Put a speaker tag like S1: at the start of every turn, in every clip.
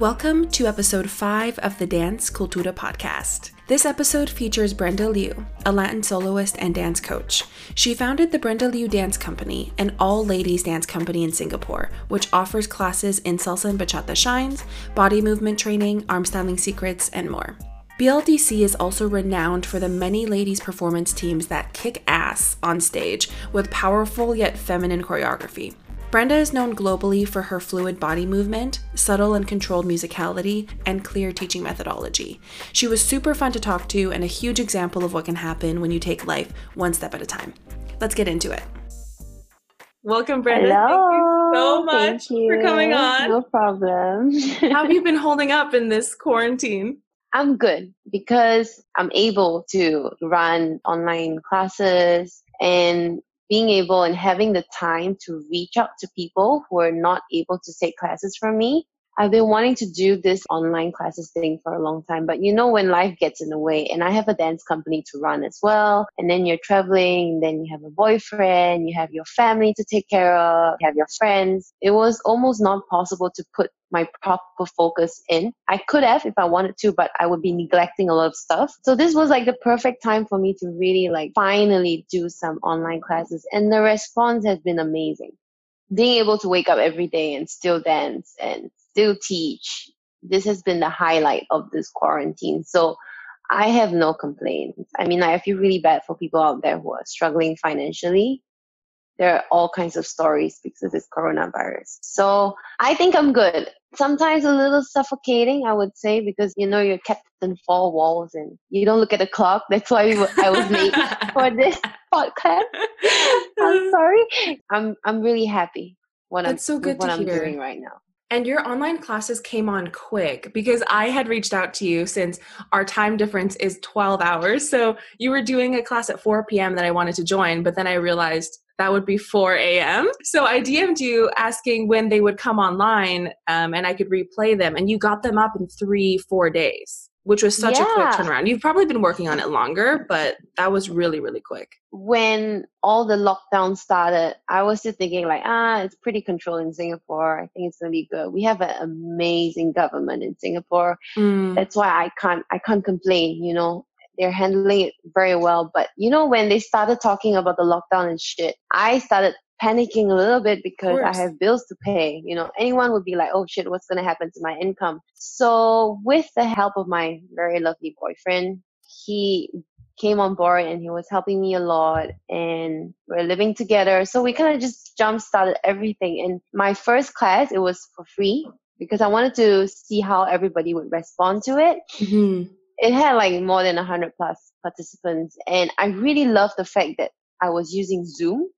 S1: Welcome to episode 5 of the Dance Cultura podcast. This episode features Brenda Liu, a Latin soloist and dance coach. She founded the Brenda Liu Dance Company, an all ladies dance company in Singapore, which offers classes in salsa and bachata shines, body movement training, arm styling secrets, and more. BLDC is also renowned for the many ladies performance teams that kick ass on stage with powerful yet feminine choreography. Brenda is known globally for her fluid body movement, subtle and controlled musicality, and clear teaching methodology. She was super fun to talk to and a huge example of what can happen when you take life one step at a time. Let's get into it. Welcome, Brenda.
S2: Hello.
S1: Thank you so much
S2: you.
S1: for coming on.
S2: No problem.
S1: How have you been holding up in this quarantine?
S2: I'm good because I'm able to run online classes and being able and having the time to reach out to people who are not able to take classes from me. I've been wanting to do this online classes thing for a long time, but you know, when life gets in the way, and I have a dance company to run as well, and then you're traveling, then you have a boyfriend, you have your family to take care of, you have your friends. It was almost not possible to put my proper focus in. I could have if I wanted to, but I would be neglecting a lot of stuff. So this was like the perfect time for me to really like finally do some online classes, and the response has been amazing. Being able to wake up every day and still dance and still teach. This has been the highlight of this quarantine. So I have no complaints. I mean, I feel really bad for people out there who are struggling financially. There are all kinds of stories because of this coronavirus. So I think I'm good. Sometimes a little suffocating, I would say, because you know you're kept in four walls and you don't look at the clock. That's why I was late for this podcast. I'm sorry. I'm I'm really happy what
S1: That's
S2: I'm
S1: so good
S2: what
S1: to
S2: I'm
S1: hear.
S2: doing right now.
S1: And your online classes came on quick because I had reached out to you since our time difference is 12 hours. So you were doing a class at 4 p.m. that I wanted to join, but then I realized that would be 4 a.m. So I DM'd you asking when they would come online um, and I could replay them. And you got them up in three, four days, which was such a quick turnaround. You've probably been working on it longer, but that was really, really quick.
S2: when all the lockdown started, I was still thinking like, ah, it's pretty controlled in Singapore. I think it's gonna be good. We have an amazing government in Singapore.
S1: Mm.
S2: That's why I can't I can't complain, you know. They're handling it very well. But you know, when they started talking about the lockdown and shit, I started panicking a little bit because I have bills to pay. You know, anyone would be like, oh shit, what's gonna happen to my income? So with the help of my very lovely boyfriend, he came on board and he was helping me a lot and we're living together. So we kind of just jump started everything. And my first class, it was for free because I wanted to see how everybody would respond to it.
S1: Mhm.
S2: It had like more than 100 plus participants. And I really love the fact that I was using Zoom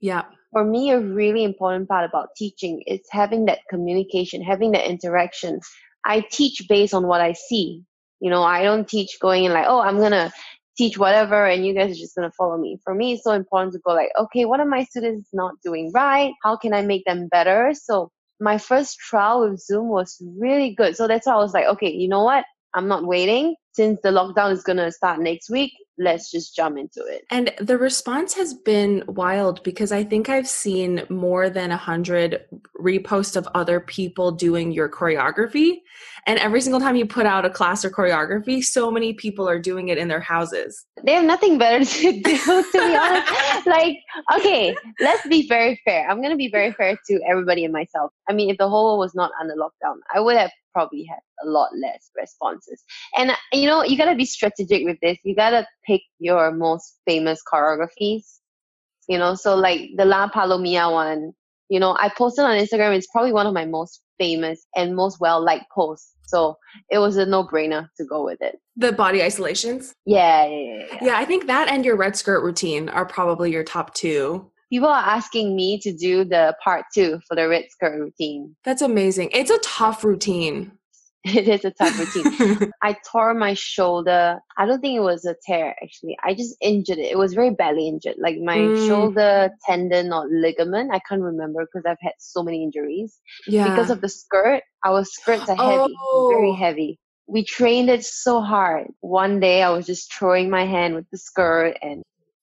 S1: Yeah.
S2: for me, a really important part about teaching is having that communication, having that interaction. I teach based on what I see. You know, I don't teach going in like, oh, I'm going to teach whatever and you guys are just going to follow me. For me, it's so important to go like, okay, what are my students not doing right? How can I make them better? So my first trial with Zoom was really good. So that's why I was like, okay, you know what? I'm not waiting. Since the lockdown is going to start next week, let's just jump into it.
S1: And the response has been wild because I think I've seen more than a hundred reposts of other people doing your choreography. And every single time you put out a class or choreography, so many people are doing it in their houses.
S2: they have nothing better to do to be honest like okay let's be very fair i'm going to be very fair to everybody and myself i mean if the whole world was not under lockdown i would have probably had a lot less responses and you know you got to be strategic with this you got to pick your most famous choreographies you know so like the la palomia one you know i posted on instagram it's probably one of my most famous and most well liked posts so it was a no-brainer to go with it
S1: The body isolations.
S2: yeah yeah yeah, yeah.
S1: Yeah, I think that and your red skirt routine are probably your top two.
S2: people are asking me to do the part two for the red skirt routine.
S1: That's amazing. It's a tough routine.
S2: It is a tough routine. I tore my shoulder. I don't think it was a tear actually. I just injured it. It was very badly injured. Like my
S1: Mm.
S2: shoulder tendon or ligament. I can't remember because I've had so many injuries.
S1: yeah.
S2: Because of the skirt, our skirts are heavy, very
S1: Oh.
S2: heavy. We trained it so hard. One day I was just throwing my hand with the skirt and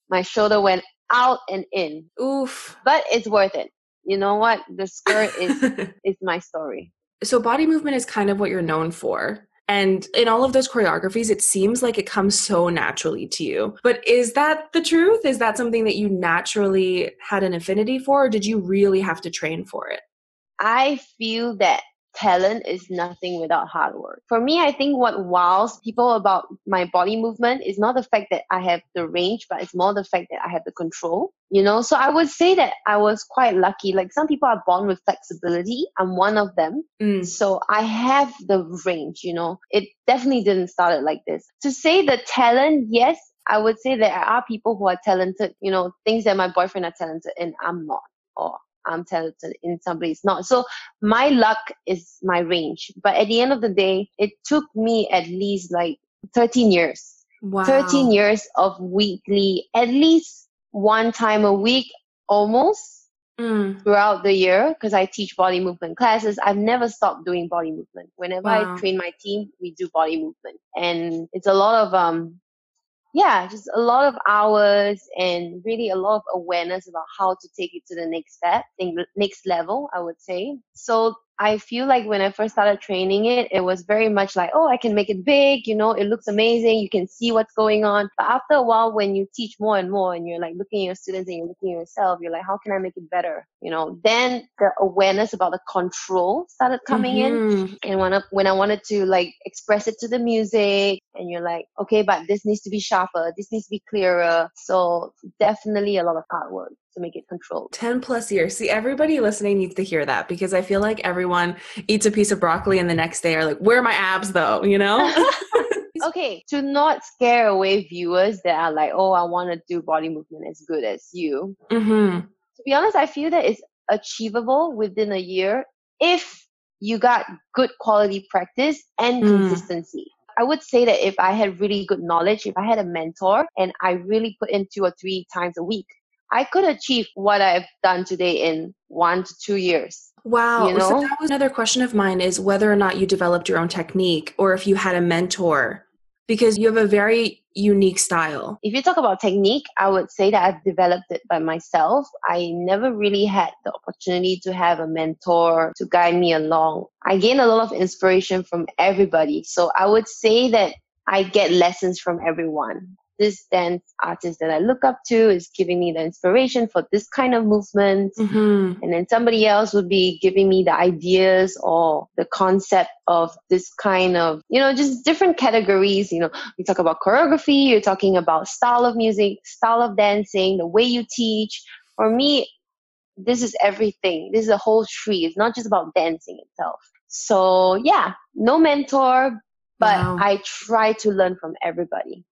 S2: my shoulder went out and in.
S1: Oof.
S2: But it's worth it. You know what? The skirt is is my story.
S1: So body movement is kind of what you're known for. And in all of those choreographies, it seems like it comes so naturally to you. But is that the truth? Is that something that you naturally had an affinity for, or did you really have to train for it?
S2: I feel that talent is nothing without hard work. For me, I think what wows people about my body movement is not the fact that I have the range, but it's more the fact that I have the control. You know, so I would say that I was quite lucky. Like some people are born with flexibility. I'm one of them. Mm. So I have the range, you know. It definitely didn't start it like this. To say the talent, yes, I would say there are people who are talented, you know, things that my boyfriend are talented and I'm not. Or I'm talented in somebody's not. So my luck is my range. But at the end of the day, it took me at least like 13 years. Wow. 13 years of weekly, at least one time a week almost mm. throughout the year because I teach body movement classes. I've never stopped doing body movement. Whenever wow. I train my team, we do body movement. And it's a lot of um yeah, just a lot of hours and really a lot of awareness about how to take it to the next step, next level, I would say. So I feel like when I first started training it, it was very much like, oh, I can make it big, you know, it looks amazing, you can see what's going on. But after a while, when you teach more and more and you're like looking at your students and you're looking at yourself, you're like, how can I make it better? You know, then the awareness about the control started coming mm-hmm. in. And when I, when I wanted to like express it to the music and you're like, okay, but this needs to be sharper, this needs to be clearer. So definitely a lot of hard work to make it controlled.
S1: 10 plus years. See, everybody listening needs to hear that because I feel like everyone eats a piece of broccoli and the next day are like, where are my abs though? You know?
S2: okay, to not scare away viewers that are like, oh, I want to do body movement as good as you. Mm-hmm. To be honest, I feel that it's achievable within a year if you got good quality practice and mm. consistency. I would say that if I had really good knowledge, if I had a mentor and I really put in two or three times a week, I could achieve what I've done today in one to two years.
S1: Wow. You know? So that was another question of mine is whether or not you developed your own technique or if you had a mentor because you have a very unique style.
S2: If you talk about technique, I would say that I've developed it by myself. I never really had the opportunity to have a mentor to guide me along. I gain a lot of inspiration from everybody. So I would say that I get lessons from everyone this dance artist that I look up to is giving me the inspiration for this kind of movement. Mm-hmm. And then somebody else would be giving me the ideas or the concept of this kind of, you know, just different categories. You know, we talk about choreography, you're talking about style of music, style of dancing, the way you teach. For me, this is everything. This is a whole tree. It's not just about dancing itself. So yeah, no mentor, but wow. I try to learn from everybody.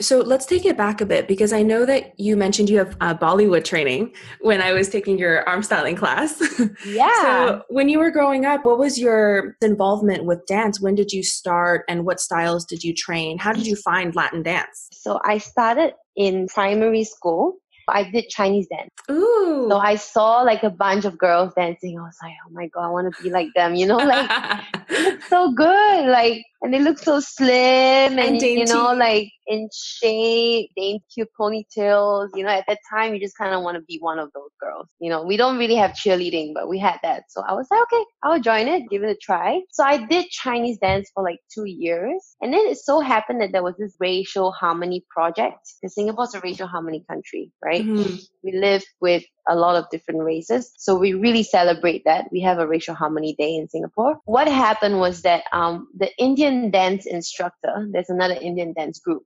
S1: So let's take it back a bit because I know that you mentioned you have uh, Bollywood training when I was taking your arm styling class.
S2: Yeah.
S1: so when you were growing up, what was your involvement with dance? When did you start and what styles did you train? How did you find Latin dance?
S2: So I started in primary school I did Chinese dance.
S1: Ooh.
S2: So I saw like a bunch of girls dancing. I was like, oh my God, I want to be like them. You know, like it looks so good. Like, and they look so slim and, and you know, like in shape, dainty cute ponytails. You know, at that time, you just kind of want to be one of those girls. You know, we don't really have cheerleading, but we had that. So I was like, okay, I'll join it, give it a try. So I did Chinese dance for like two years. And then it so happened that there was this racial harmony project because Singapore's a racial harmony country, right? Mm-hmm. We live with a lot of different races. So we really celebrate that. We have a racial harmony day in Singapore. What happened was that um, the Indian dance instructor, there's another Indian dance group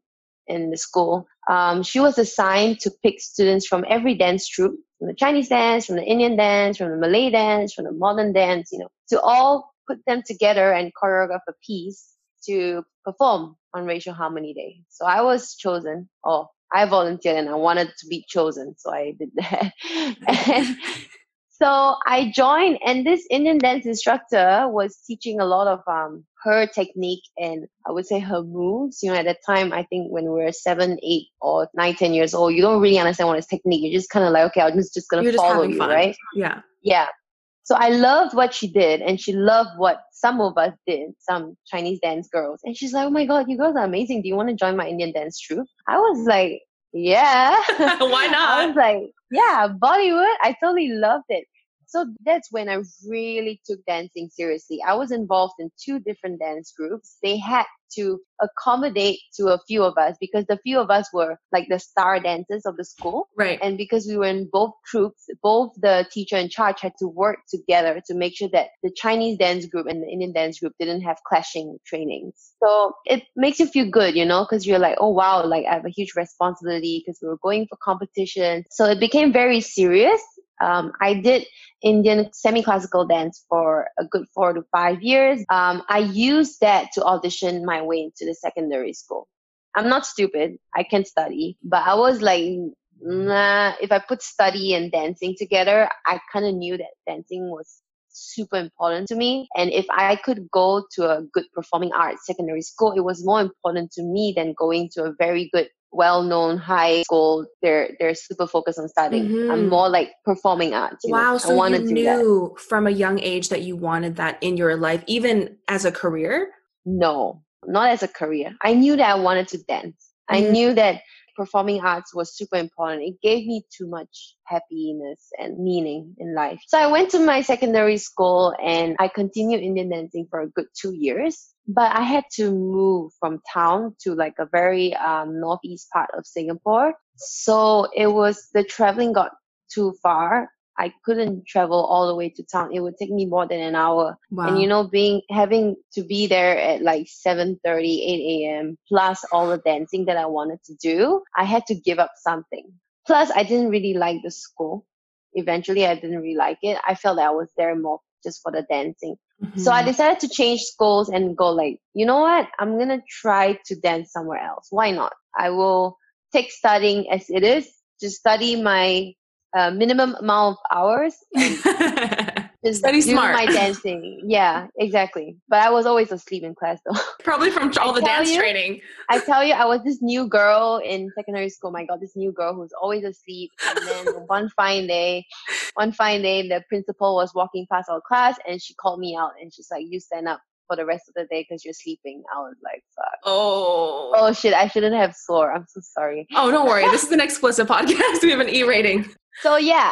S2: in the school, um, she was assigned to pick students from every dance troupe, from the Chinese dance, from the Indian dance, from the Malay dance, from the modern dance, you know, to all put them together and choreograph a piece to perform on Racial Harmony Day. So I was chosen, or I volunteered and I wanted to be chosen, so I did that. and so I joined, and this Indian dance instructor was teaching a lot of um, her technique and I would say her moves. You know, at that time, I think when we were seven, eight, or nine, ten years old, you don't really understand what is technique. You're just kind of like, okay, I'm just, just gonna follow just you, fun. right?
S1: Yeah.
S2: Yeah. So I loved what she did, and she loved what some of us did, some Chinese dance girls. And she's like, "Oh my god, you girls are amazing! Do you want to join my Indian dance troupe?" I was like, "Yeah,
S1: why not?"
S2: I was like, "Yeah, Bollywood. I totally loved it." So that's when I really took dancing seriously. I was involved in two different dance groups. They had to accommodate to a few of us because the few of us were like the star dancers of the school.
S1: Right.
S2: And because we were in both troupes, both the teacher in charge had to work together to make sure that the Chinese dance group and the Indian dance group didn't have clashing trainings. So it makes you feel good, you know, because you're like, oh wow, like I have a huge responsibility because we were going for competition. So it became very serious. Um, I did Indian semi-classical dance for a good four to five years. Um, I used that to audition my way into the secondary school. I'm not stupid. I can study, but I was like, nah, if I put study and dancing together, I kind of knew that dancing was super important to me. And if I could go to a good performing arts secondary school, it was more important to me than going to a very good well-known high school they're they're super focused on studying. Mm-hmm. i'm more like performing arts
S1: wow
S2: know?
S1: so you knew from a young age that you wanted that in your life even as a career?
S2: No not as a career. I knew that i wanted to dance. Mm-hmm. i knew that performing arts was super important. It gave me too much happiness and meaning in life. So i went to my secondary school and i continued indian dancing for a good two years but I had to move from town to like a very um, northeast part of Singapore. So it was the traveling got too far. I couldn't travel all the way to town. It would take me more than an hour. Wow. And you know, being having to be there at like 7:30, 8 a.m. plus all the dancing that I wanted to do, I had to give up something. Plus, I didn't really like the school. Eventually, I didn't really like it. I felt that I was there more just for the dancing. Mm-hmm. So I decided to change schools and go like, you know what? I'm going to try to dance somewhere else. Why not? I will take studying as it is, just study my uh, minimum amount of hours
S1: Just Study do smart.
S2: my dancing. Yeah, exactly. But I was always asleep in class though.
S1: Probably from all the dance
S2: you,
S1: training.
S2: I tell you, I was this new girl in secondary school. My God, this new girl who's always asleep. And then one fine day, one fine day, the principal was walking past our class and she called me out and she's like, "You stand up." For the rest of the day because you're sleeping. I was like, fuck.
S1: Oh.
S2: Oh shit, I shouldn't have swore. I'm so sorry.
S1: Oh, don't worry. this is an explicit podcast. We have an E rating.
S2: So yeah,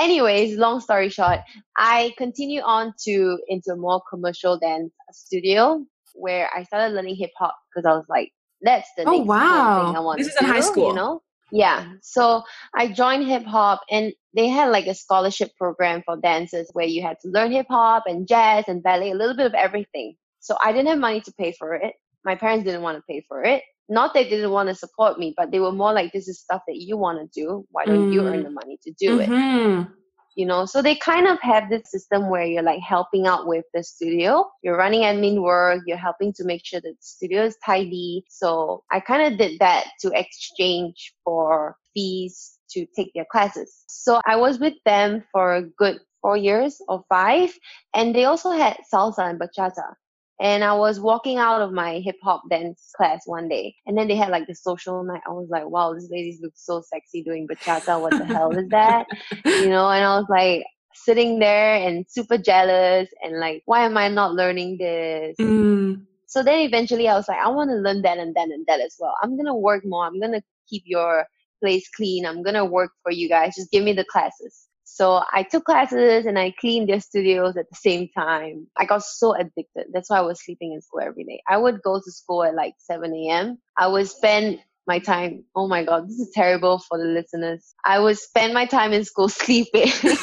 S2: anyways, long story short, I continue on to into a more commercial dance studio where I started learning hip hop because I was like, that's the oh, wow. thing I want
S1: this is in high school,
S2: you know? Yeah. So I joined hip hop and they had like a scholarship program for dancers where you had to learn hip hop and jazz and ballet, a little bit of everything. So I didn't have money to pay for it. My parents didn't want to pay for it not they didn't want to support me, but they were more like, this is stuff that you want to do. Why don't mm. you earn mm. the money to do mm-hmm. it? You know, so they kind of have this system where you're like helping out with the studio. You're running admin work. You're helping to make sure that the studio is tidy. So I kind of did that to exchange for fees to take their classes. So I was with them for a good four years or five. And they also had salsa and bachata. And I was walking out of my hip hop dance class one day, and then they had like the social night. I was like, wow, this lady looks so sexy doing bachata. What the hell is that? You know, and I was like sitting there and super jealous and like, why am I not learning this? Mm. So then eventually I was like, I want to learn that and that and that as well. I'm going to work more. I'm going to keep your place clean. I'm going to work for you guys. Just give me the classes. So I took classes and I cleaned their studios at the same time. I got so addicted. That's why I was sleeping in school every day. I would go to school at like 7 a.m. I would spend my time. Oh my God, this is terrible for the listeners. I would spend my time in school sleeping.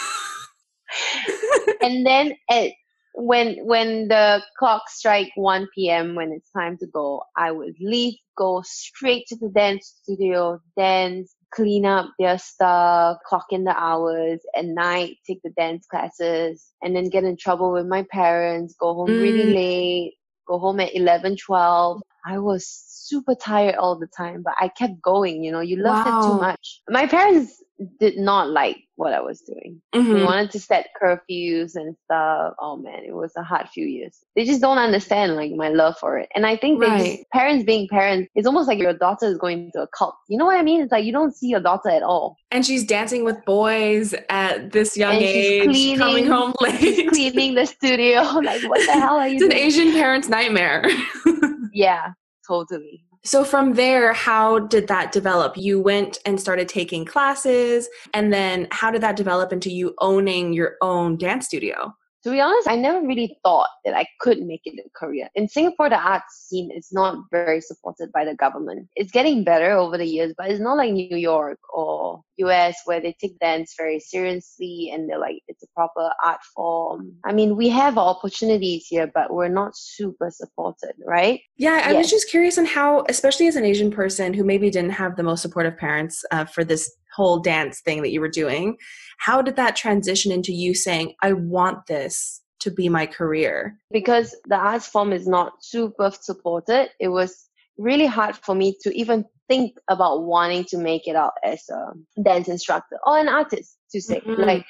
S2: and then at when when the clock strike 1 p.m. when it's time to go, I would leave, go straight to the dance studio, dance, clean up their stuff, clock in the hours at night, take the dance classes, and then get in trouble with my parents, go home mm. really late, go home at 11, 12. I was super tired all the time, but I kept going, you know, you love wow. it too much. My parents did not like what I was doing. Mm-hmm. We wanted to set curfews and stuff. Oh man, it was a hard few years. They just don't understand like my love for it. And I think right. just, parents being parents, it's almost like your daughter is going to a cult. You know what I mean? It's like you don't see your daughter at all.
S1: And she's dancing with boys at this young and age, cleaning, coming home late,
S2: cleaning the studio. like what the hell are you?
S1: It's doing? an Asian parent's nightmare.
S2: yeah, totally.
S1: So from there, how did that develop? You went and started taking classes, and then how did that develop into you owning your own dance studio?
S2: To be honest, I never really thought that I could make it a career. In Singapore, the arts scene is not very supported by the government. It's getting better over the years, but it's not like New York or US where they take dance very seriously and they're like, it's a proper art form. I mean, we have opportunities here, but we're not super supported, right?
S1: Yeah, I yes. was just curious on how, especially as an Asian person who maybe didn't have the most supportive parents uh, for this whole dance thing that you were doing, how did that transition into you saying, I want this to be my career?
S2: Because the arts form is not super supported, it was really hard for me to even think about wanting to make it out as a dance instructor or an artist to say. Mm-hmm. Like,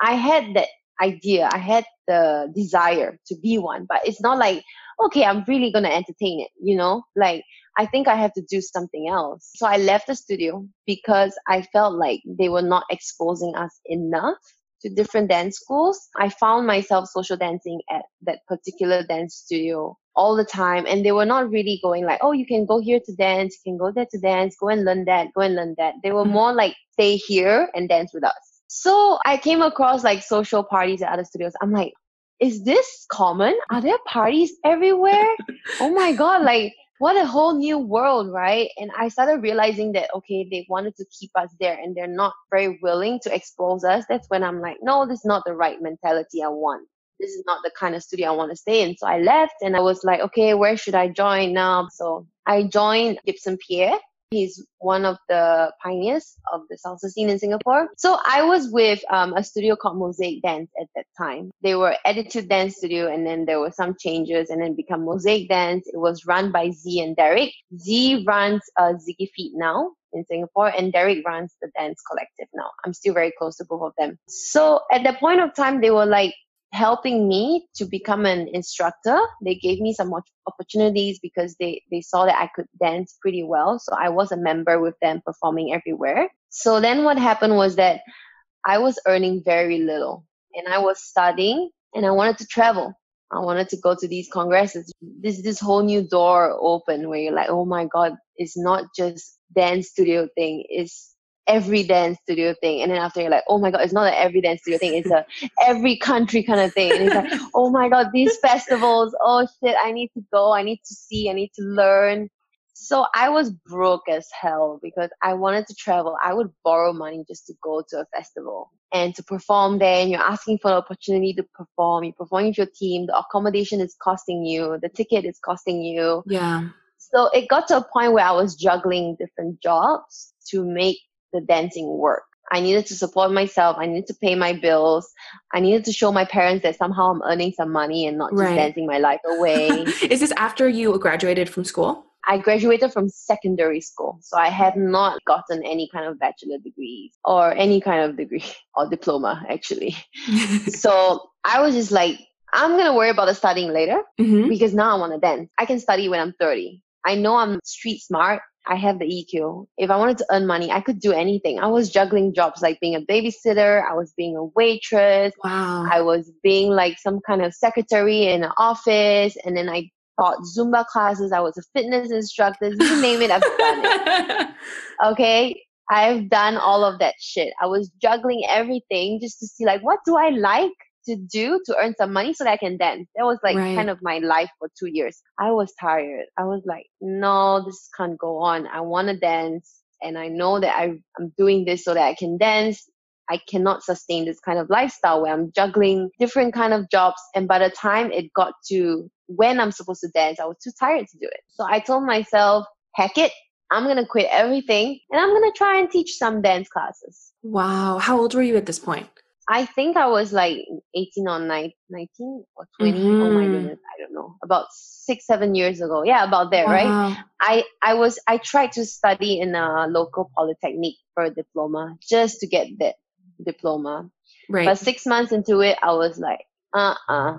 S2: I had that idea, I had the desire to be one, but it's not like, okay, I'm really to entertain it, you know? Like, I think I have to do something else. So I left the studio because I felt like they were not exposing us enough to different dance schools. I found myself social dancing at that particular dance studio all the time and they were not really going like, oh, you can go here to dance, you can go there to dance, go and learn that, go and learn that. They were mm-hmm. more like, stay here and dance with us. So I came across like social parties at other studios. I'm like, is this common? Are there parties everywhere? oh my God, like what a whole new world, right? And I started realizing that, okay, they wanted to keep us there and they're not very willing to expose us. That's when I'm like, no, this is not the right mentality I want. This is not the kind of studio I want to stay in. So I left and I was like, okay, where should I join now? So I joined Gibson Pierre He's one of the pioneers of the salsa scene in Singapore. So I was with um, a studio called Mosaic Dance at that time. They were Attitude Dance Studio, and then there were some changes, and then become Mosaic Dance. It was run by Z and Derek. Z runs uh, Ziggy Feet now in Singapore, and Derek runs the Dance Collective now. I'm still very close to both of them. So at that point of time, they were like, helping me to become an instructor. They gave me some opportunities because they, they saw that I could dance pretty well. So I was a member with them performing everywhere. So then what happened was that I was earning very little and I was studying and I wanted to travel. I wanted to go to these congresses. This this whole new door open where you're like, oh my god, it's not just dance studio thing. It's every dance studio thing. And then after you're like, oh my God, it's not an every dance studio thing. It's a every country kind of thing. And it's like, oh my God, these festivals. Oh shit, I need to go. I need to see. I need to learn. So I was broke as hell because I wanted to travel. I would borrow money just to go to a festival and to perform there. And you're asking for the opportunity to perform. You're performing with your team. The accommodation is costing you. The ticket is costing you.
S1: Yeah.
S2: So it got to a point where I was juggling different jobs to make the dancing work. I needed to support myself. I needed to pay my bills. I needed to show my parents that somehow I'm earning some money and not just right. dancing my life away.
S1: Is this after you graduated from school?
S2: I graduated from secondary school. So I have not gotten any kind of bachelor degree or any kind of degree or diploma, actually. so I was just like, I'm going to worry about the studying later mm-hmm. because now I want to dance. I can study when I'm 30. I know I'm street smart. I have the EQ. If I wanted to earn money, I could do anything. I was juggling jobs like being a babysitter, I was being a waitress,
S1: wow.
S2: I was being like some kind of secretary in an office, and then I taught Zumba classes, I was a fitness instructor, you name it, I've done it. Okay? I've done all of that shit. I was juggling everything just to see like what do I like? To do to earn some money so that I can dance. That was like right. kind of my life for two years. I was tired. I was like, no, this can't go on. I want to dance. And I know that I, I'm doing this so that I can dance. I cannot sustain this kind of lifestyle where I'm juggling different kind of jobs. And by the time it got to when I'm supposed to dance, I was too tired to do it. So I told myself, heck it. I'm going to quit everything and I'm going to try and teach some dance classes.
S1: Wow. How old were you at this point?
S2: I think I was like 18 or 19 or 20. Mm-hmm. Oh my mm-hmm. goodness, I don't know. About six, seven years ago. Yeah, about there, wow. right? I, I was, I tried to study in a local polytechnic for a diploma just to get that diploma.
S1: Right.
S2: But six months into it, I was like, uh uh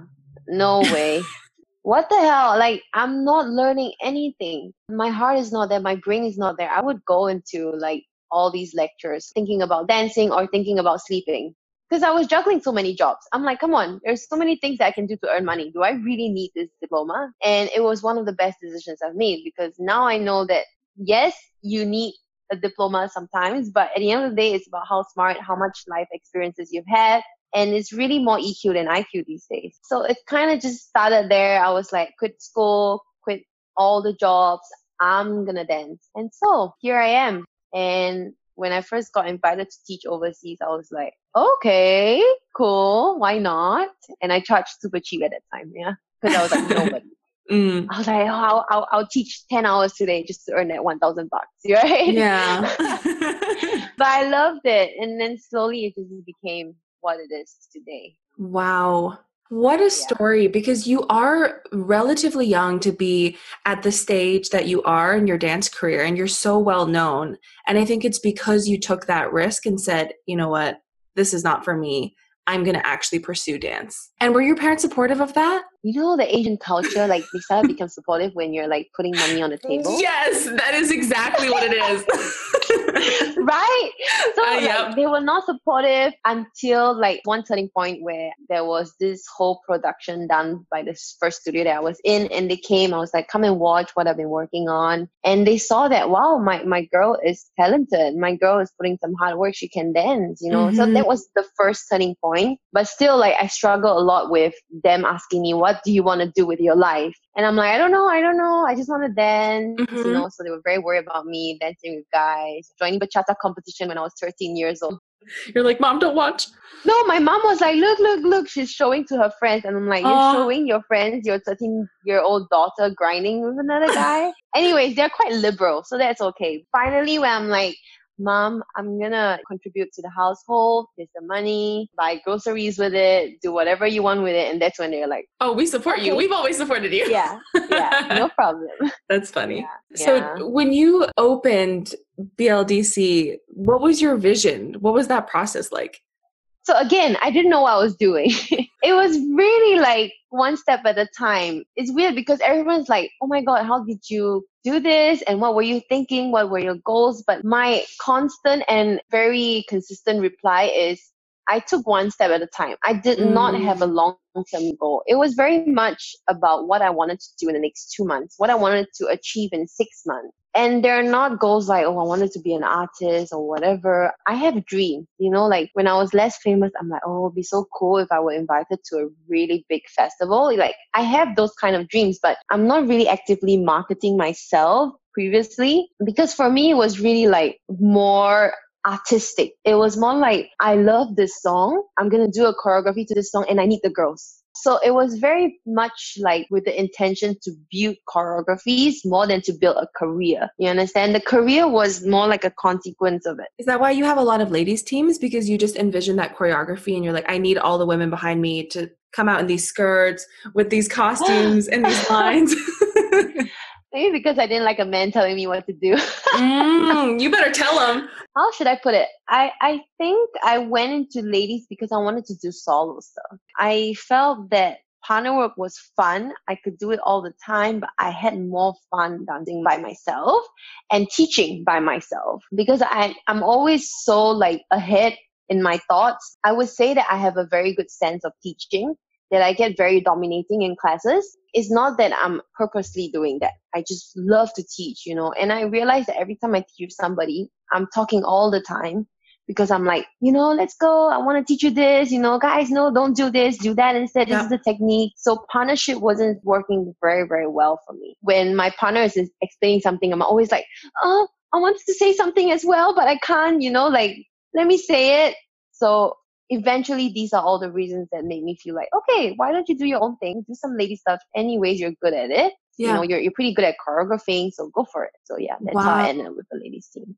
S2: no way. what the hell? Like, I'm not learning anything. My heart is not there. My brain is not there. I would go into like all these lectures thinking about dancing or thinking about sleeping because I was juggling so many jobs. I'm like, come on, there's so many things that I can do to earn money. Do I really need this diploma? And it was one of the best decisions I've made because now I know that yes, you need a diploma sometimes, but at the end of the day, it's about how smart, how much life experiences you've had. And it's really more EQ than IQ these days. So it kind of just started there. I was like, quit school, quit all the jobs. I'm gonna dance. And so here I am. And when I first got invited to teach overseas, I was like, okay, cool, why not? And I charged super cheap at that time, yeah, because I was like nobody. Mm. I was like, oh, I'll, I'll, I'll, teach 10 hours today just to earn that 1,000 bucks, right?
S1: Yeah.
S2: but I loved it. And then slowly it just became what it is today.
S1: Wow. What a story because you are relatively young to be at the stage that you are in your dance career and you're so well known. And I think it's because you took that risk and said, you know what, this is not for me. I'm going to actually pursue dance. And were your parents supportive of that?
S2: You know, the Asian culture, like they start to become supportive when you're like putting money on the table.
S1: Yes, that is exactly what it is.
S2: right? So uh, yep. like, they were not supportive until like one turning point where there was this whole production done by this first studio that I was in. And they came, I was like, come and watch what I've been working on. And they saw that, wow, my, my girl is talented. My girl is putting some hard work. She can dance, you know? Mm-hmm. So that was the first turning point. But still, like, I struggle a lot with them asking me, what do you want to do with your life? And I'm like, I don't know, I don't know. I just want to dance, mm-hmm. you know. So they were very worried about me dancing with guys, joining bachata competition when I was 13 years old.
S1: You're like, mom, don't watch.
S2: No, my mom was like, look, look, look. She's showing to her friends, and I'm like, you're uh, showing your friends your 13 year old daughter grinding with another guy. Anyways, they're quite liberal, so that's okay. Finally, when I'm like, mom, I'm gonna contribute to the household. Here's the money, buy groceries with it, do whatever you want with it. And that's when they're like,
S1: Oh, we support okay. you. We've always supported you.
S2: Yeah. Yeah. no problem.
S1: That's funny. Yeah. So yeah. when you opened BLDC, what was your vision? What was that process like?
S2: So again, I didn't know what I was doing. it was really like one step at a time. It's weird because everyone's like, oh my God, how did you do this? And what were you thinking? What were your goals? But my constant and very consistent reply is, I took one step at a time. I did mm. not have a long term goal. It was very much about what I wanted to do in the next two months, what I wanted to achieve in six months and they're not goals like oh i wanted to be an artist or whatever. I have dreams you know like when i was less famous i'm like oh it would be so cool if i were invited to a really big festival. Like i have those kind of dreams but i'm not really actively marketing myself previously because for me it was really like more artistic. It was more like i love this song. I'm gonna do a choreography to this song and i need the girls so it was very much like with the intention to build choreographies more than to build a career. You understand? The career was more like a consequence of it.
S1: Is that why you have a lot of ladies teams? Because you just envision that choreography and you're like, I need all the women behind me to come out in these skirts with these costumes and these lines.
S2: Maybe because I didn't like a man telling me what to do.
S1: mm, you better tell him.
S2: How should I put it? I, I think I went into ladies because I wanted to do solo stuff. I felt that partner work was fun. I could do it all the time, but I had more fun dancing by myself and teaching by myself because I, I'm always so like ahead in my thoughts. I would say that I have a very good sense of teaching that I get very dominating in classes. It's not that I'm purposely doing that. I just love to teach, you know, and I realize that every time I teach somebody, I'm talking all the time because I'm like, you know, let's go. I want to teach you this, you know, guys, no, don't do this, do that instead. This yeah. is the technique. So partnership wasn't working very, very well for me. When my partner is explaining something, I'm always like, oh, I wanted to say something as well, but I can't, you know, like, let me say it. So eventually these are all the reasons that made me feel like okay why don't you do your own thing do some lady stuff anyways you're good at it yeah. you know you're, you're pretty good at choreographing so go for it so yeah that's wow. how i ended up with the ladies team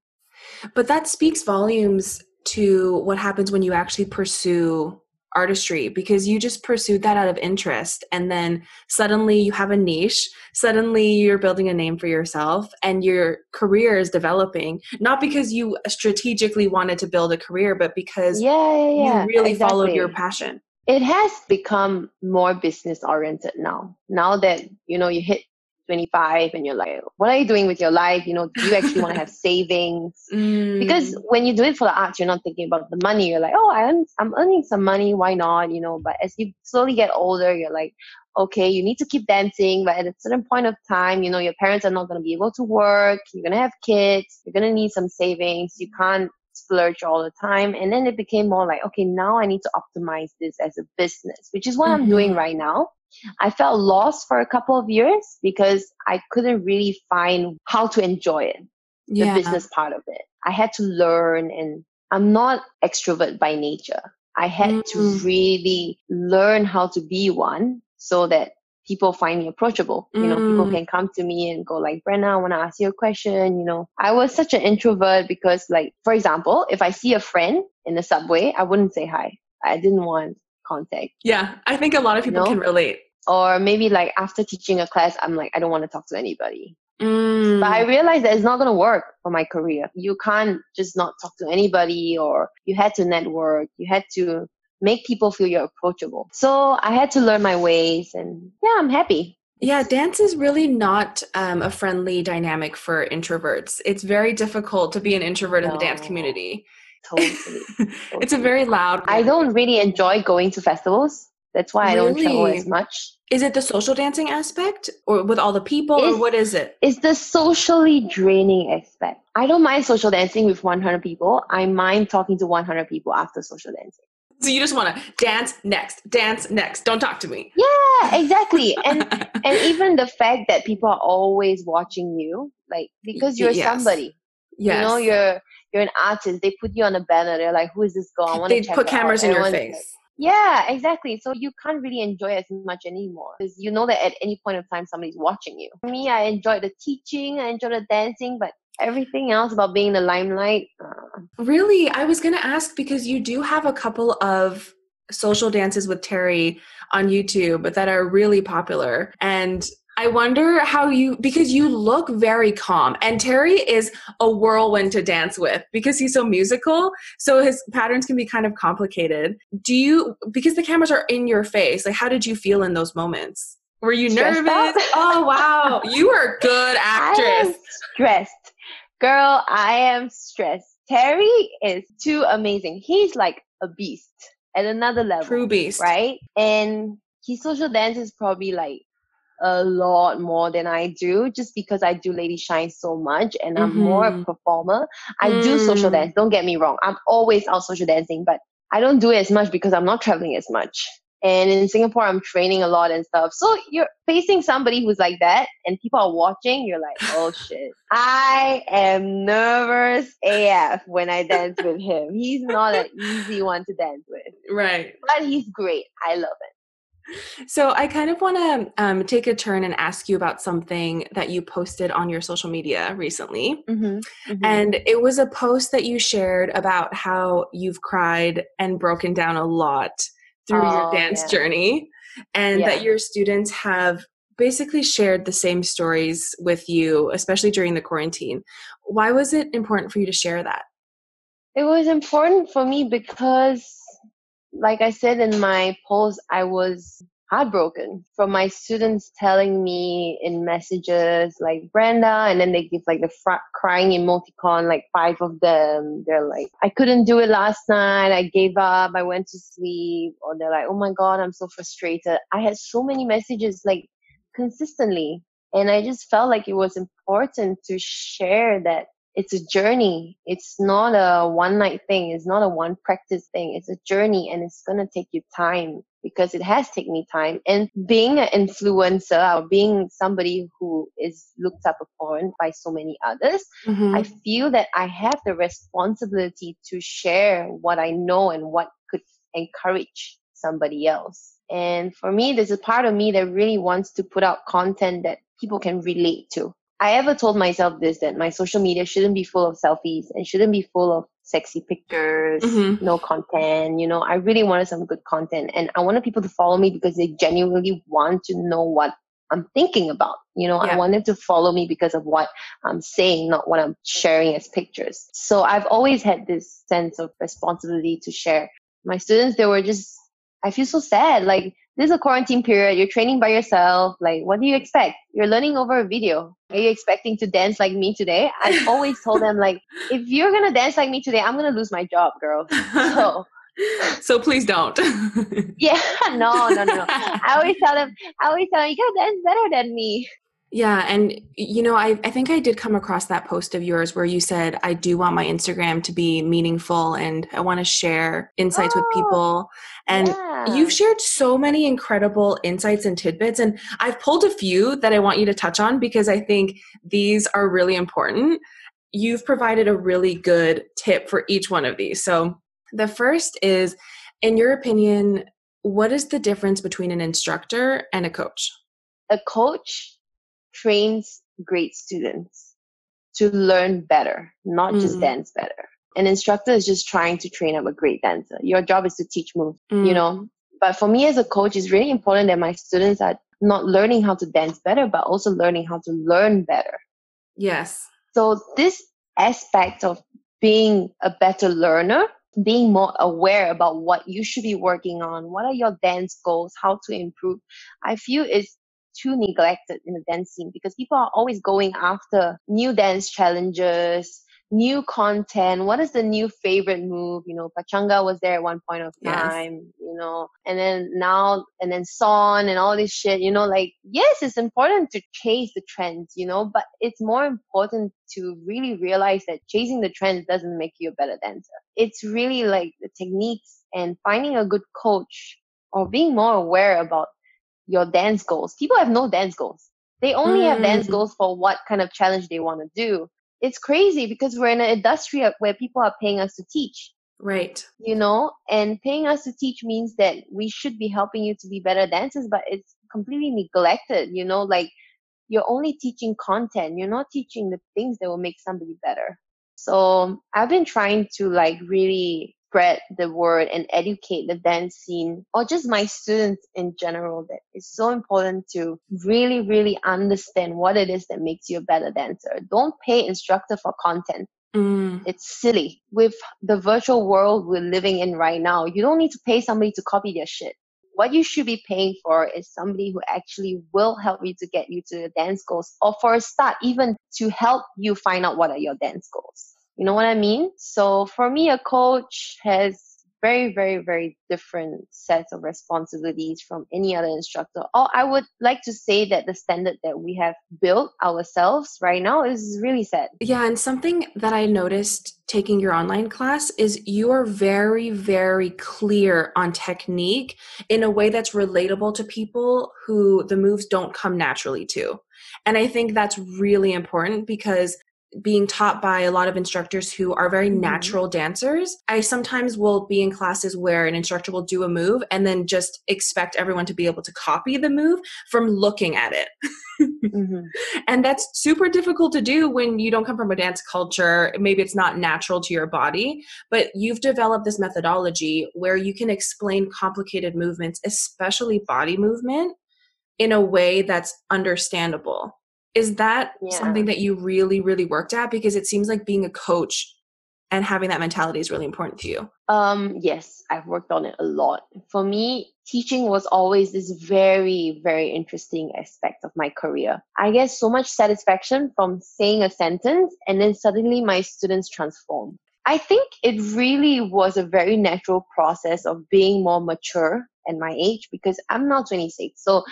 S1: but that speaks volumes to what happens when you actually pursue artistry because you just pursued that out of interest and then suddenly you have a niche suddenly you're building a name for yourself and your career is developing not because you strategically wanted to build a career but because
S2: yeah, yeah, yeah.
S1: you really exactly. followed your passion
S2: it has become more business oriented now now that you know you hit 25 and you're like, what are you doing with your life? You know, do you actually want to have savings?
S1: Mm.
S2: Because when you do it for the arts, you're not thinking about the money. You're like, oh, I earn, I'm earning some money. Why not? You know, but as you slowly get older, you're like, okay, you need to keep dancing, but at a certain point of time, you know, your parents are not going to be able to work. You're going to have kids. You're going to need some savings. You can't splurge all the time. And then it became more like, okay, now I need to optimize this as a business, which is what mm-hmm. I'm doing mm-hmm. right now. I felt lost for a couple of years because I couldn't really find how to enjoy it, yeah. the business part of it. I had to learn and I'm not extrovert by nature. I had mm-hmm. to really learn how to be one so that people find me approachable. You know, people mm. can come to me and go like, Brenda, I want to ask you a question. You know, I was such an introvert because like, for example, if I see a friend in the subway, I wouldn't say hi. I didn't want contact.
S1: Yeah. I think a lot of people you know? can relate.
S2: Or maybe like after teaching a class, I'm like, I don't want to talk to anybody. Mm. But I realized that it's not going to work for my career. You can't just not talk to anybody or you had to network. You had to make people feel you're approachable. So I had to learn my ways and yeah, I'm happy.
S1: Yeah, dance is really not um, a friendly dynamic for introverts. It's very difficult to be an introvert no, in the dance community.
S2: Totally. totally.
S1: it's a very loud.
S2: I don't really enjoy going to festivals. That's why really? I don't travel as much.
S1: Is it the social dancing aspect or with all the people it's, or what is it?
S2: It's the socially draining aspect. I don't mind social dancing with 100 people. I mind talking to 100 people after social dancing.
S1: So you just want to dance next, dance next. Don't talk to me.
S2: Yeah, exactly. and and even the fact that people are always watching you, like because you're yes. somebody. Yes. You know, you're you're an artist. They put you on a banner. They're like, "Who is this girl?" I want
S1: to They put cameras out. in your face.
S2: Yeah, exactly. So you can't really enjoy as much anymore because you know that at any point of time somebody's watching you. For me, I enjoyed the teaching, I enjoyed the dancing, but everything else about being in the limelight. Uh,
S1: really, I was going to ask because you do have a couple of social dances with Terry on YouTube that are really popular. And I wonder how you, because you look very calm, and Terry is a whirlwind to dance with because he's so musical. So his patterns can be kind of complicated. Do you, because the cameras are in your face, like how did you feel in those moments? Were you Stressed nervous? oh wow, you are a good actress.
S2: stressed Girl, I am stressed. Terry is too amazing. He's like a beast at another level.
S1: True beast.
S2: Right? And his social dance is probably like a lot more than I do just because I do Lady Shine so much and I'm mm-hmm. more a performer. I mm. do social mm. dance, don't get me wrong. I'm always out social dancing, but I don't do it as much because I'm not traveling as much. And in Singapore, I'm training a lot and stuff. So you're facing somebody who's like that and people are watching, you're like, oh shit. I am nervous AF when I dance with him. He's not an easy one to dance with.
S1: Right.
S2: But he's great. I love it.
S1: So I kind of want to um, take a turn and ask you about something that you posted on your social media recently, mm-hmm, mm-hmm. and it was a post that you shared about how you've cried and broken down a lot through oh, your dance yeah. journey and yeah. that your students have basically shared the same stories with you, especially during the quarantine. Why was it important for you to share that?
S2: It was important for me because, like I said in my post, I was heartbroken from my students telling me in messages like Brenda, and then they give like the fr- crying emoticon, like five of them. They're like, I couldn't do it last night. I gave up. I went to sleep. Or they're like, oh my God, I'm so frustrated. I had so many messages like consistently. And I just felt like it was important to share that it's a journey. It's not a one night thing. It's not a one practice thing. It's a journey and it's going to take you time because it has taken me time. And being an influencer or being somebody who is looked up upon by so many others, mm-hmm. I feel that I have the responsibility to share what I know and what could encourage somebody else. And for me, there's a part of me that really wants to put out content that people can relate to. I ever told myself this that my social media shouldn't be full of selfies and shouldn't be full of sexy pictures, mm-hmm. no content. You know, I really wanted some good content and I wanted people to follow me because they genuinely want to know what I'm thinking about. You know, yeah. I wanted to follow me because of what I'm saying, not what I'm sharing as pictures. So I've always had this sense of responsibility to share. My students, they were just, I feel so sad. Like this is a quarantine period. You're training by yourself. Like, what do you expect? You're learning over a video. Are you expecting to dance like me today? I've always told them, like, if you're going to dance like me today, I'm going to lose my job, girl. So,
S1: so please don't.
S2: yeah, no, no, no. I always tell them, I always tell them, you gotta dance better than me.
S1: Yeah. And, you know, I, I think I did come across that post of yours where you said, I do want my Instagram to be meaningful and I want to share insights oh, with people. And yeah. you've shared so many incredible insights and tidbits. And I've pulled a few that I want you to touch on because I think these are really important. You've provided a really good tip for each one of these. So the first is, in your opinion, what is the difference between an instructor and a coach?
S2: A coach trains great students to learn better, not mm-hmm. just dance better. An instructor is just trying to train up a great dancer. Your job is to teach moves, mm-hmm. you know. But for me as a coach, it's really important that my students are not learning how to dance better, but also learning how to learn better.
S1: Yes.
S2: So this aspect of being a better learner, being more aware about what you should be working on, what are your dance goals, how to improve, I feel is too neglected in the dance scene because people are always going after new dance challenges, new content. What is the new favorite move? You know, Pachanga was there at one point of time, yes. you know, and then now, and then Son and all this shit, you know, like, yes, it's important to chase the trends, you know, but it's more important to really realize that chasing the trends doesn't make you a better dancer. It's really like the techniques and finding a good coach or being more aware about your dance goals. People have no dance goals. They only mm. have dance goals for what kind of challenge they want to do. It's crazy because we're in an industry where people are paying us to teach.
S1: Right.
S2: You know, and paying us to teach means that we should be helping you to be better dancers, but it's completely neglected, you know, like you're only teaching content. You're not teaching the things that will make somebody better. So I've been trying to like really spread the word and educate the dance scene or just my students in general that it's so important to really, really understand what it is that makes you a better dancer. Don't pay instructor for content. Mm. It's silly. With the virtual world we're living in right now, you don't need to pay somebody to copy their shit. What you should be paying for is somebody who actually will help you to get you to your dance goals, or for a start, even to help you find out what are your dance goals. You know what I mean? So for me, a coach has very, very, very different sets of responsibilities from any other instructor. Or I would like to say that the standard that we have built ourselves right now is really set.
S1: Yeah, and something that I noticed taking your online class is you are very, very clear on technique in a way that's relatable to people who the moves don't come naturally to. And I think that's really important because being taught by a lot of instructors who are very mm-hmm. natural dancers. I sometimes will be in classes where an instructor will do a move and then just expect everyone to be able to copy the move from looking at it. mm-hmm. And that's super difficult to do when you don't come from a dance culture. Maybe it's not natural to your body, but you've developed this methodology where you can explain complicated movements, especially body movement, in a way that's understandable is that yeah. something that you really really worked at? Because it seems like being a coach and having that mentality is really important to you.
S2: Um yes i've worked on it a lot. For me teaching was always this very very interesting aspect of my career. I get so much satisfaction from saying a sentence and then suddenly my students transform. I think it really was a very natural process of being more mature at my age because i'm now 26 so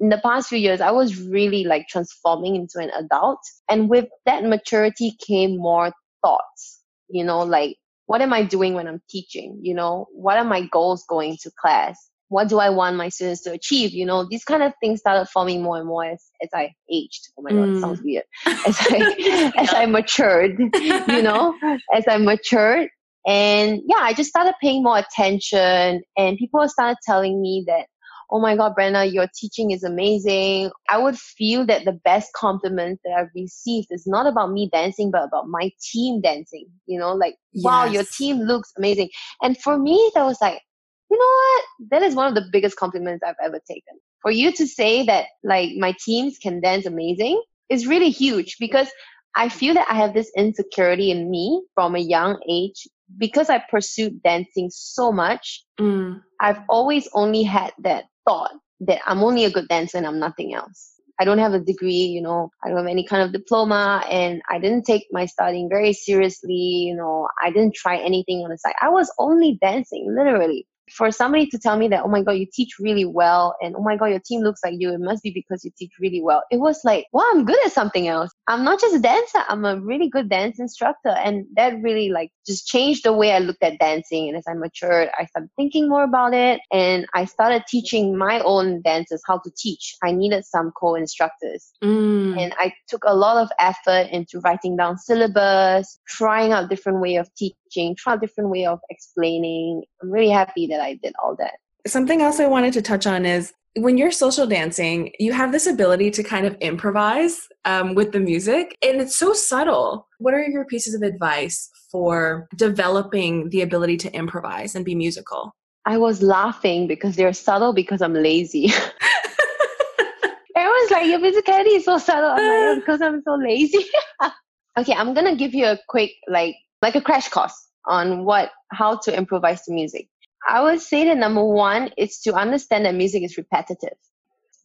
S2: in the past few years, I was really like transforming into an adult. And with that maturity came more thoughts, you know, like, what am I doing when I'm teaching? You know, what are my goals going to class? What do I want my students to achieve? You know, these kind of things started forming more and more as, as I aged. Oh my mm. God, sounds weird. As I, as I matured, you know, as I matured. And yeah, I just started paying more attention and people started telling me that oh my God, Brenda, your teaching is amazing. I would feel that the best compliment that I've received is not about me dancing, but about my team dancing. You know, like, yes. wow, your team looks amazing. And for me, that was like, you know what? That is one of the biggest compliments I've ever taken. For you to say that, like, my teams can dance amazing is really huge because I feel that I have this insecurity in me from a young age because I pursued dancing so much. Mm. I've always only had that thought that I'm only a good dancer and I'm nothing else. I don't have a degree, you know, I don't have any kind of diploma and I didn't take my studying very seriously, you know, I didn't try anything on the side. I was only dancing, literally for somebody to tell me that, oh my God, you teach really well, and oh my God, your team looks like you, it must be because you teach really well. It was like, wow, I'm good at something else. I'm not just a dancer, I'm a really good dance instructor. And that really like just changed the way I looked at dancing. And as I matured, I started thinking more about it and I started teaching my own dancers how to teach. I needed some co-instructors. Mm. And I took a lot of effort into writing down syllabus, trying out different way of teaching, try a different way of explaining. I'm really happy that I did all that.
S1: Something else I wanted to touch on is when you're social dancing, you have this ability to kind of improvise um, with the music, and it's so subtle. What are your pieces of advice for developing the ability to improvise and be musical?
S2: I was laughing because they're subtle because I'm lazy. Everyone's like, your musicality is so subtle. I'm like, because I'm so lazy. okay, I'm gonna give you a quick, like, like a crash course on what, how to improvise to music. I would say that number one is to understand that music is repetitive.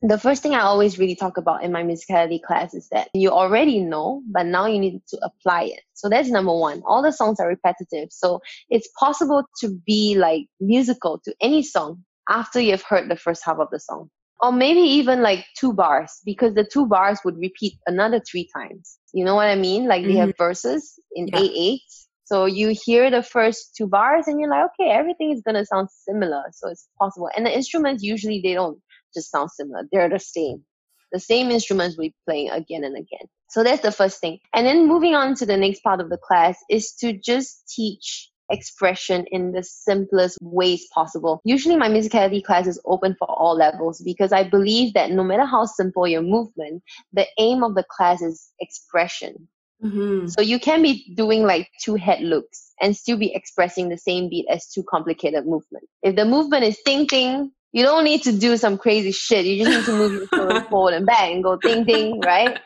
S2: The first thing I always really talk about in my musicality class is that you already know, but now you need to apply it. So that's number one. All the songs are repetitive. So it's possible to be like musical to any song after you've heard the first half of the song. Or maybe even like two bars, because the two bars would repeat another three times. You know what I mean? Like mm-hmm. they have mm-hmm. verses in yeah. A8 so you hear the first two bars and you're like, okay, everything is going to sound similar. So it's possible. And the instruments usually they don't just sound similar. They're the same. The same instruments we play again and again. So that's the first thing. And then moving on to the next part of the class is to just teach expression in the simplest ways possible. Usually my musicality class is open for all levels because I believe that no matter how simple your movement, the aim of the class is expression. Mm-hmm. So you can be doing like two head looks and still be expressing the same beat as two complicated movement. If the movement is ting ting, you don't need to do some crazy shit. You just need to move your forward and back and go ting ting, right?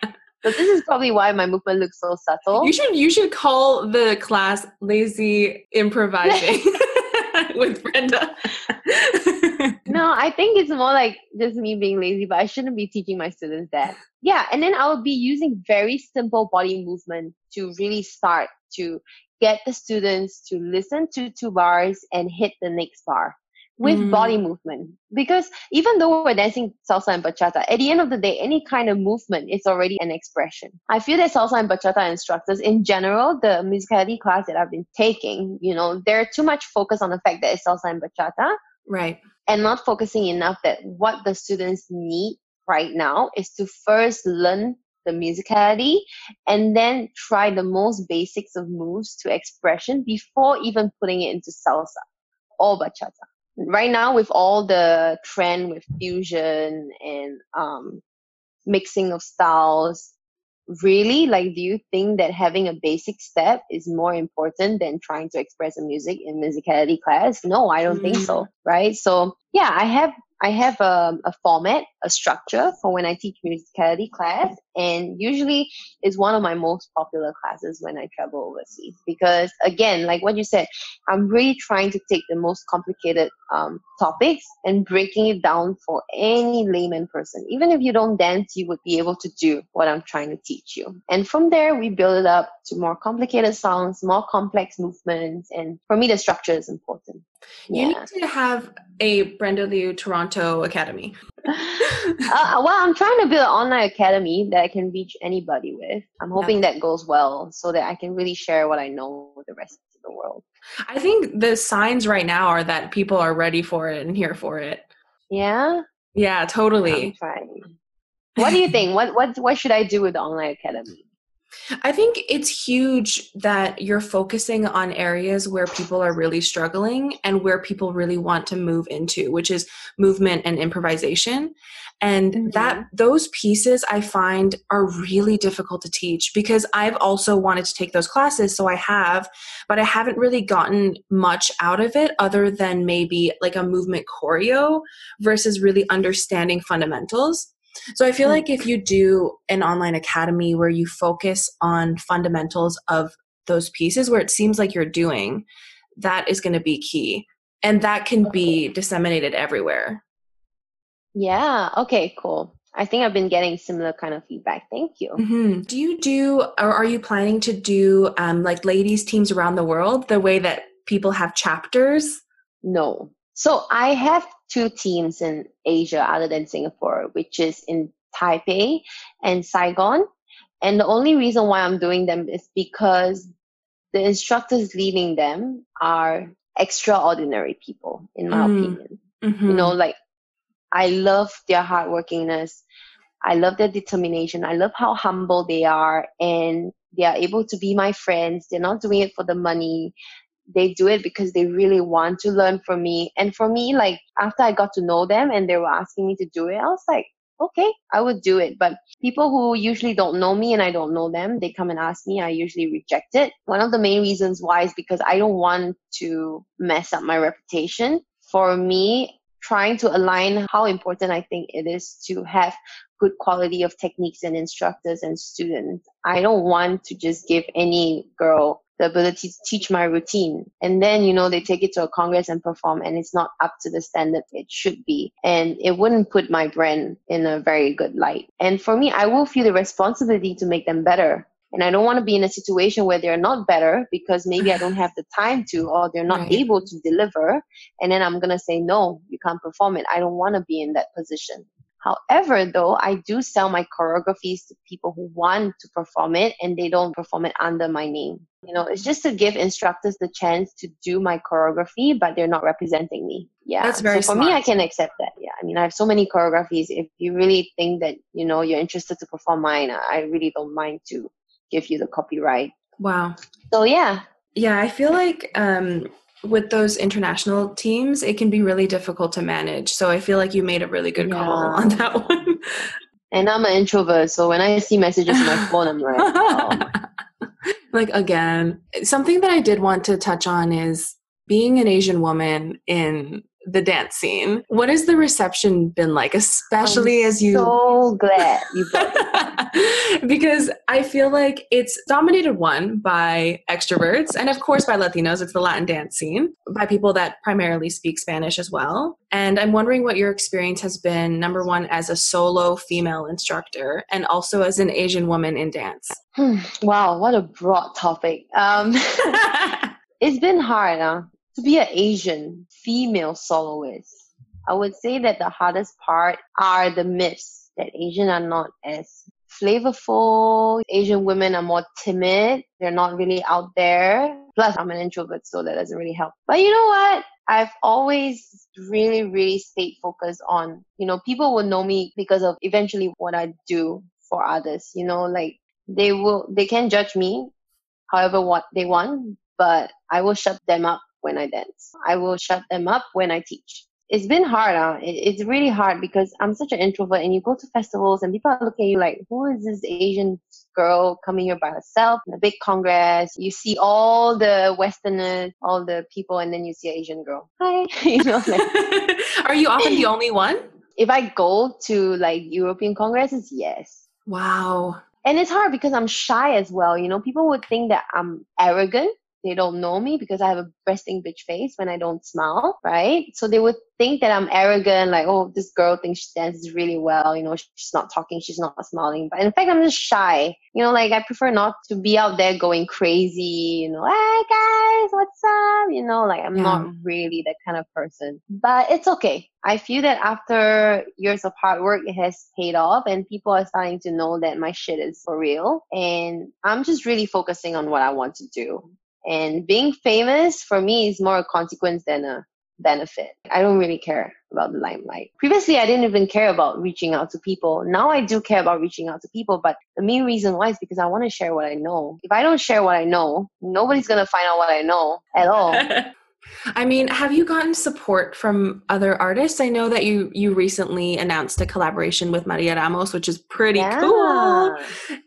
S2: So this is probably why my movement looks so subtle.
S1: You should you should call the class lazy improvising with Brenda.
S2: no, I think it's more like just me being lazy, but I shouldn't be teaching my students that. Yeah, and then I will be using very simple body movement to really start to get the students to listen to two bars and hit the next bar with mm. body movement. Because even though we're dancing salsa and bachata, at the end of the day, any kind of movement is already an expression. I feel that salsa and bachata instructors in general, the musicality class that I've been taking, you know, they're too much focused on the fact that it's salsa and bachata.
S1: Right.
S2: And not focusing enough that what the students need right now is to first learn the musicality and then try the most basics of moves to expression before even putting it into salsa or bachata right now with all the trend with fusion and um, mixing of styles really like do you think that having a basic step is more important than trying to express a music in musicality class no i don't mm. think so right so yeah i have I have a, a format, a structure for when I teach musicality class, and usually it's one of my most popular classes when I travel overseas because, again, like what you said, I'm really trying to take the most complicated um, topics and breaking it down for any layman person. Even if you don't dance, you would be able to do what I'm trying to teach you. And from there, we build it up to more complicated songs, more complex movements, and for me, the structure is important.
S1: You need to have a Brenda Liu Toronto Academy.
S2: uh, well, I'm trying to build an online academy that I can reach anybody with. I'm hoping yeah. that goes well so that I can really share what I know with the rest of the world.
S1: I think the signs right now are that people are ready for it and here for it.
S2: Yeah?
S1: Yeah, totally.
S2: I'm trying. What do you think? what what what should I do with the online academy?
S1: I think it's huge that you're focusing on areas where people are really struggling and where people really want to move into, which is movement and improvisation. And mm-hmm. that those pieces I find are really difficult to teach because I've also wanted to take those classes, so I have, but I haven't really gotten much out of it other than maybe like a movement choreo versus really understanding fundamentals. So I feel mm. like if you do an online academy where you focus on fundamentals of those pieces where it seems like you're doing, that is going to be key. And that can be disseminated everywhere.
S2: Yeah. Okay, cool. I think I've been getting similar kind of feedback. Thank you.
S1: Mm-hmm. Do you do, or are you planning to do um, like ladies' teams around the world the way that people have chapters?
S2: No. So I have two teams in Asia other than Singapore, which is in Taipei and Saigon. And the only reason why I'm doing them is because the instructors leading them are extraordinary people, in my mm. opinion. Mm-hmm. You know, like I love their hardworkingness. I love their determination. I love how humble they are and they are able to be my friends. They're not doing it for the money. They do it because they really want to learn from me. And for me, like after I got to know them and they were asking me to do it, I was like, okay, I would do it. But people who usually don't know me and I don't know them, they come and ask me, I usually reject it. One of the main reasons why is because I don't want to mess up my reputation. For me, trying to align how important I think it is to have good quality of techniques and instructors and students. I don't want to just give any girl the ability to teach my routine. And then, you know, they take it to a congress and perform and it's not up to the standard it should be. And it wouldn't put my brand in a very good light. And for me, I will feel the responsibility to make them better. And I don't want to be in a situation where they're not better because maybe I don't have the time to or they're not right. able to deliver. And then I'm going to say, no, you can't perform it. I don't want to be in that position. However, though, I do sell my choreographies to people who want to perform it and they don't perform it under my name. You know, it's just to give instructors the chance to do my choreography, but they're not representing me. Yeah.
S1: That's very
S2: so for
S1: smart.
S2: me, I can accept that. Yeah. I mean, I have so many choreographies. If you really think that, you know, you're interested to perform mine, I really don't mind to give you the copyright.
S1: Wow.
S2: So yeah.
S1: Yeah, I feel like um with those international teams, it can be really difficult to manage. So I feel like you made a really good yeah. call on that one.
S2: And I'm an introvert, so when I see messages on my phone, I'm like, oh.
S1: like again, something that I did want to touch on is being an Asian woman in the dance scene. What has the reception been like, especially
S2: I'm
S1: as you?
S2: So glad you
S1: because I feel like it's dominated one by extroverts, and of course by Latinos. It's the Latin dance scene by people that primarily speak Spanish as well. And I'm wondering what your experience has been. Number one, as a solo female instructor, and also as an Asian woman in dance.
S2: Hmm. Wow, what a broad topic. Um, it's been hard. Huh? To be an Asian female soloist, I would say that the hardest part are the myths that Asian are not as flavorful. Asian women are more timid. They're not really out there. Plus, I'm an introvert, so that doesn't really help. But you know what? I've always really, really stayed focused on, you know, people will know me because of eventually what I do for others. You know, like they will, they can judge me however what they want, but I will shut them up when I dance. I will shut them up when I teach. It's been hard. Huh? It's really hard because I'm such an introvert and you go to festivals and people are looking at you like, who is this Asian girl coming here by herself in a big congress? You see all the Westerners, all the people, and then you see an Asian girl. Hi. you know,
S1: like, Are you often the only one?
S2: If I go to like European congresses, yes.
S1: Wow.
S2: And it's hard because I'm shy as well. You know, people would think that I'm arrogant they don't know me because I have a resting bitch face when I don't smile, right? So they would think that I'm arrogant, like, oh, this girl thinks she dances really well, you know, she's not talking, she's not smiling. But in fact, I'm just shy. You know, like I prefer not to be out there going crazy, you know, hey guys, what's up? You know, like I'm yeah. not really that kind of person. But it's okay. I feel that after years of hard work, it has paid off and people are starting to know that my shit is for real. And I'm just really focusing on what I want to do. And being famous for me is more a consequence than a benefit. I don't really care about the limelight. Previously, I didn't even care about reaching out to people. Now I do care about reaching out to people, but the main reason why is because I want to share what I know. If I don't share what I know, nobody's going to find out what I know at all.
S1: I mean, have you gotten support from other artists? I know that you you recently announced a collaboration with Maria Ramos, which is pretty yeah. cool.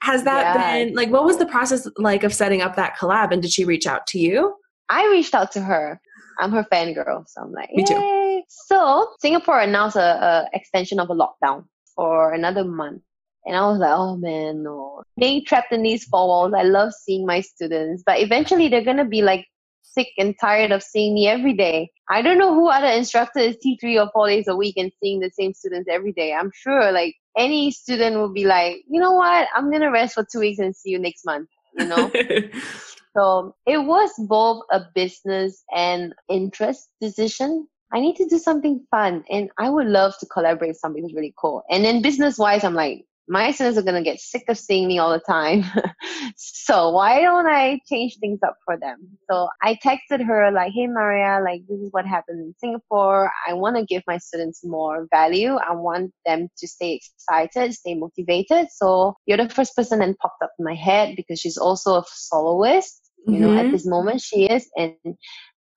S1: Has that yeah. been like what was the process like of setting up that collab and did she reach out to you?
S2: I reached out to her. I'm her fangirl, so I'm like,
S1: Me too.
S2: So Singapore announced a, a extension of a lockdown for another month. And I was like, oh man, no. Being trapped in these four walls, I love seeing my students, but eventually they're gonna be like sick and tired of seeing me every day. I don't know who other instructor is T three or four days a week and seeing the same students every day. I'm sure like any student will be like, you know what, I'm gonna rest for two weeks and see you next month. You know. so it was both a business and interest decision. I need to do something fun and I would love to collaborate with somebody who's really cool. And then business wise, I'm like, my students are going to get sick of seeing me all the time. so why don't I change things up for them? So I texted her like, Hey Maria, like this is what happened in Singapore. I want to give my students more value. I want them to stay excited, stay motivated. So you're the first person that popped up in my head because she's also a soloist. You mm-hmm. know, at mm-hmm. this moment she is. And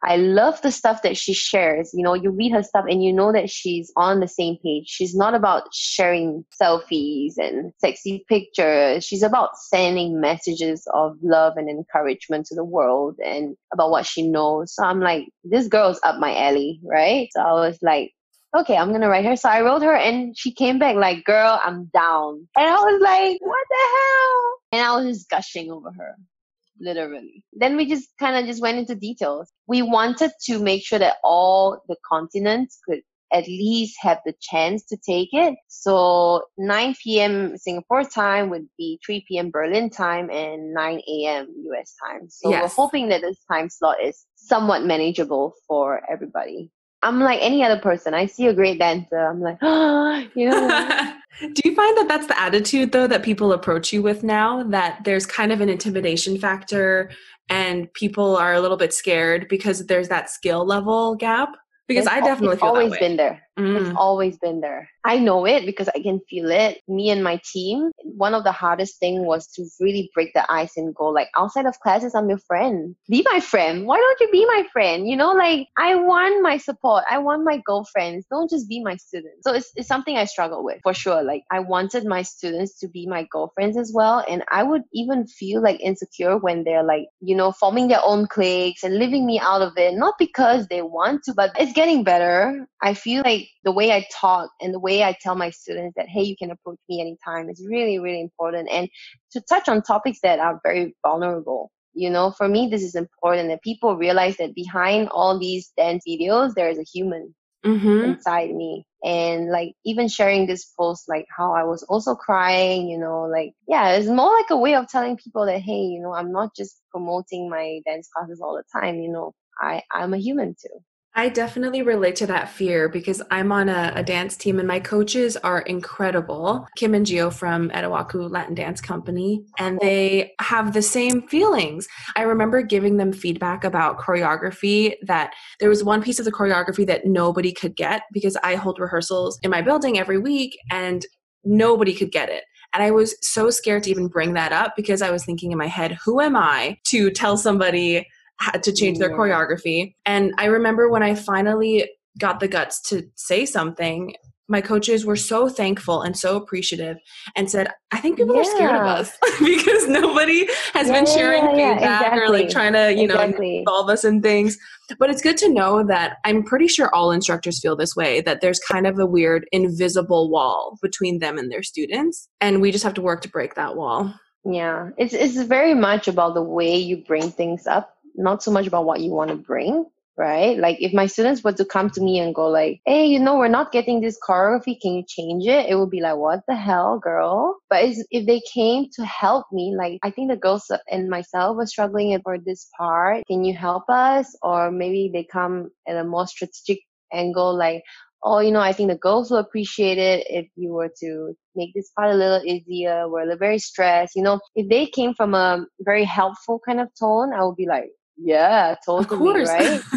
S2: I love the stuff that she shares. You know, you read her stuff and you know that she's on the same page. She's not about sharing selfies and sexy pictures. She's about sending messages of love and encouragement to the world and about what she knows. So I'm like, this girl's up my alley, right? So I was like, okay, I'm gonna write her. So I wrote her and she came back like, girl, I'm down. And I was like, what the hell? And I was just gushing over her literally. Then we just kind of just went into details. We wanted to make sure that all the continents could at least have the chance to take it. So 9 p.m. Singapore time would be 3 p.m. Berlin time and 9 a.m. US time. So yes. we're hoping that this time slot is somewhat manageable for everybody. I'm like any other person. I see a great dancer. I'm like, oh, you know.
S1: Do you find that that's the attitude though that people approach you with now? That there's kind of an intimidation factor, and people are a little bit scared because there's that skill level gap. Because
S2: it's,
S1: I definitely feel
S2: always been there. Mm. It's always been there. I know it because I can feel it. Me and my team, one of the hardest thing was to really break the ice and go like outside of classes, I'm your friend. Be my friend. Why don't you be my friend? You know, like I want my support. I want my girlfriends. Don't just be my students. So it's, it's something I struggle with for sure. Like I wanted my students to be my girlfriends as well. And I would even feel like insecure when they're like, you know, forming their own cliques and leaving me out of it. Not because they want to, but it's getting better. I feel like the way I talk and the way I tell my students that, hey, you can approach me anytime is really, really important. And to touch on topics that are very vulnerable. You know, for me, this is important that people realize that behind all these dance videos, there is a human mm-hmm. inside me. And like even sharing this post, like how I was also crying, you know, like, yeah, it's more like a way of telling people that, hey, you know, I'm not just promoting my dance classes all the time, you know, I, I'm a human too.
S1: I definitely relate to that fear because I'm on a, a, dance team and my coaches are incredible. Kim and Gio from Etawaku Latin Dance Company, and they have the same feelings. I remember giving them feedback about choreography that there was one piece of the choreography that nobody could get because I hold rehearsals in my building every week and nobody could get it. And I was so scared to even bring that up because I was thinking in my head, who am I to tell somebody had to change their choreography. And I remember when I finally got the guts to say something, my coaches were so thankful and so appreciative and said, I think people yeah. are scared of us because nobody has yeah, been sharing yeah, feedback exactly. or like trying to, you exactly. know, involve us in things. But it's good to know that I'm pretty sure all instructors feel this way that there's kind of a weird invisible wall between them and their students. And we just have to work to break that wall.
S2: Yeah, it's, it's very much about the way you bring things up not so much about what you want to bring right? Like if my students were to come to me and go like, "Hey, you know, we're not getting this choreography. Can you change it?" It would be like, "What the hell, girl?" But if they came to help me, like I think the girls and myself were struggling for this part. Can you help us? Or maybe they come at a more strategic angle, like, "Oh, you know, I think the girls will appreciate it if you were to make this part a little easier. We're very stressed." You know, if they came from a very helpful kind of tone, I would be like yeah, totally, right?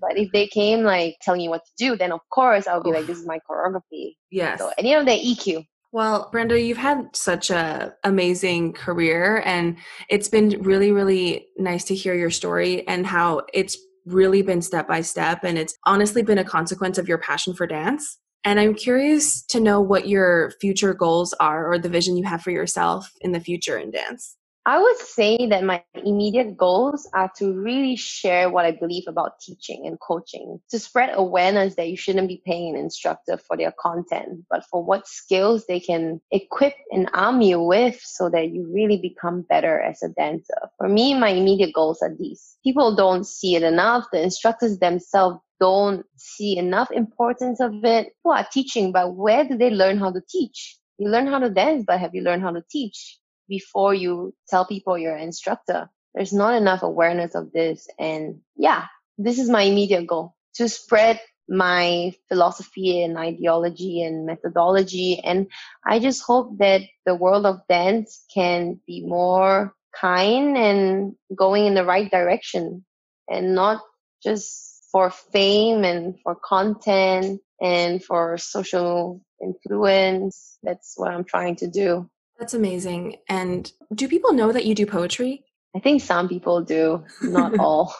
S2: but if they came like telling you what to do, then of course I would be like, this is my choreography.
S1: Yes.
S2: So any of the EQ.
S1: Well, Brenda, you've had such a amazing career and it's been really, really nice to hear your story and how it's really been step by step and it's honestly been a consequence of your passion for dance. And I'm curious to know what your future goals are or the vision you have for yourself in the future in dance.
S2: I would say that my immediate goals are to really share what I believe about teaching and coaching, to spread awareness that you shouldn't be paying an instructor for their content, but for what skills they can equip and arm you with so that you really become better as a dancer. For me, my immediate goals are these. People don't see it enough. The instructors themselves don't see enough importance of it. Who are teaching, but where do they learn how to teach? You learn how to dance, but have you learned how to teach? Before you tell people you're an instructor. There's not enough awareness of this. And yeah, this is my immediate goal to spread my philosophy and ideology and methodology. And I just hope that the world of dance can be more kind and going in the right direction and not just for fame and for content and for social influence. That's what I'm trying to do.
S1: That's amazing. And do people know that you do poetry?
S2: I think some people do, not all.